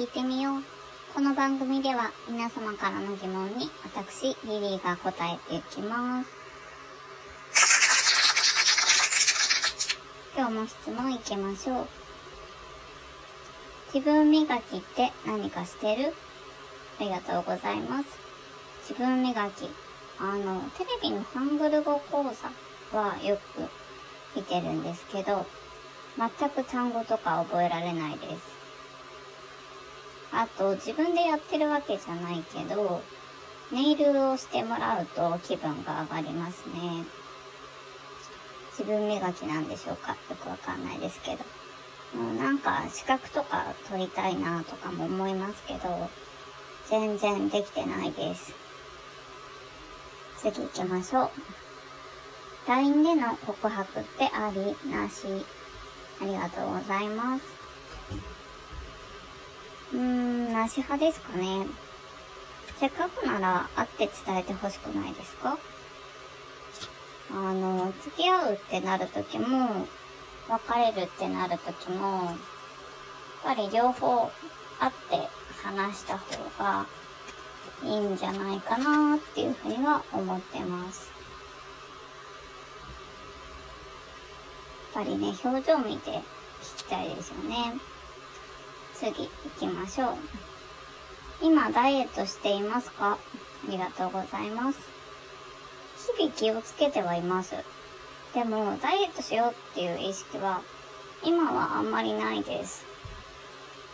聞いてみよう。この番組では皆様からの疑問に私、リリーが答えていきます。今日も質問いきましょう。自分磨きって何かしてる？ありがとうございます。自分磨き。あの、テレビのハングル語講座はよく見てるんですけど、全く単語とか覚えられないです。あと、自分でやってるわけじゃないけど、ネイルをしてもらうと気分が上がりますね。自分磨きなんでしょうか？よくわかんないですけど。もうなんか資格とか取りたいなとかも思いますけど、全然できてないです。次行きましょう。LINE での告白ってありなしありがとうございます。なし派ですかね。せっかくなら会って伝えてほしくないですか？あの、付き合うってなるときも、別れるってなるときも、やっぱり両方会って話した方がいいんじゃないかなっていうふうには思ってます。やっぱりね、表情見て聞きたいですよね。次行きましょう。今ダイエットしていますか？ありがとうございます。日々気をつけてはいます。でも、ダイエットしようっていう意識は、今はあんまりないです。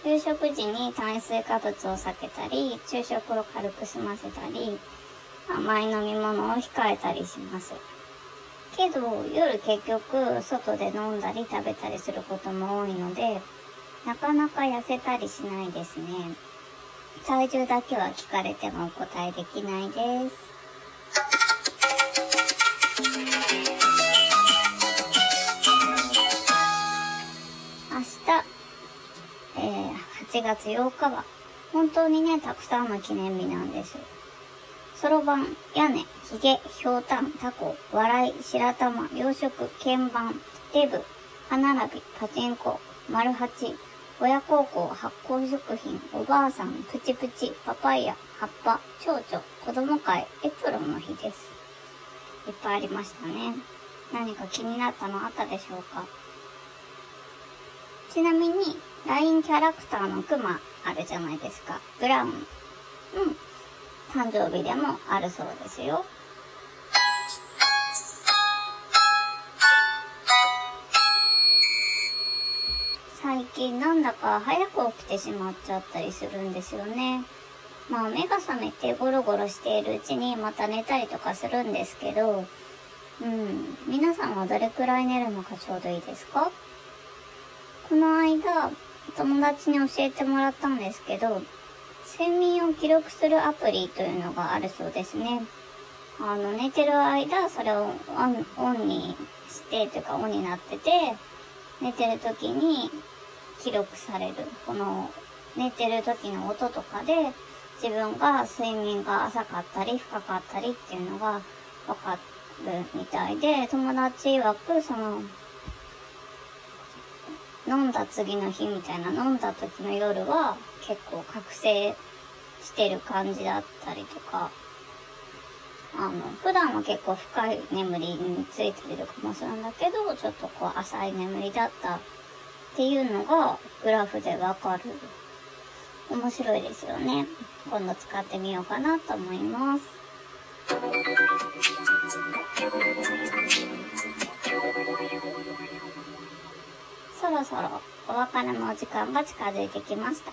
夕食時に炭水化物を避けたり、昼食を軽く済ませたり、甘い飲み物を控えたりします。けど、夜結局、外で飲んだり食べたりすることも多いので、なかなか痩せたりしないですね。体重だけは聞かれてもお答えできないです。明日、えー、8月8日は、本当にね、たくさんの記念日なんです。そろばん、屋根、ひげ、ひょうたん、タコ、笑い、白玉、洋食、鍵盤、デブ、歯並び、パチンコ、丸八、親孝行、発酵食品、おばあさん、プチプチ、パパイヤ、葉っぱ、蝶々、子供会、エプロンの日です。いっぱいありましたね。何か気になったのあったでしょうか？ちなみに、LINE キャラクターのクマあるじゃないですか。ブラウン。うん。誕生日でもあるそうですよ。最近なんだか早く起きてしまっちゃったりするんですよね。まあ目が覚めてゴロゴロしているうちにまた寝たりとかするんですけど、うん、皆さんはどれくらい寝るのかちょうどいいですか？この間、友達に教えてもらったんですけど、睡眠を記録するアプリというのがあるそうですね。あの、寝てる間、それをオンオンにして、というかオンになってて、寝てる時に記録される。この、寝てる時の音とかで、自分が睡眠が浅かったり深かったりっていうのがわかるみたいで、友達曰く、その、飲んだ次の日みたいな、飲んだ時の夜は結構覚醒してる感じだったりとか、あの、普段は結構深い眠りについてるかもしれんだけど、ちょっとこう浅い眠りだったっていうのがグラフでわかる。面白いですよね。今度使ってみようかなと思います。そろそろお別れのお時間が近づいてきました。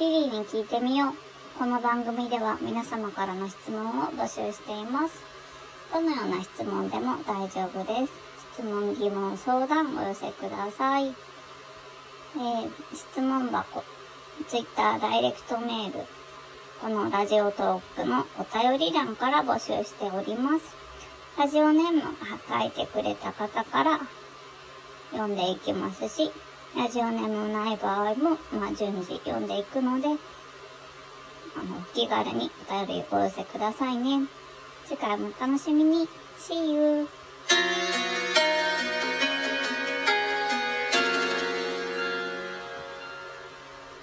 リリーに聞いてみよう。この番組では皆様からの質問を募集しています。どのような質問でも大丈夫です。質問、疑問、相談お寄せください。えー、質問箱、Twitter ダイレクトメール、このラジオトークのお便り欄から募集しております。ラジオネーム書いてくれた方から読んでいきますし、ラジオネームない場合も、まあ、順次読んでいくので、あの、お気軽にお便りお寄せくださいね。次回もお楽しみに。See you!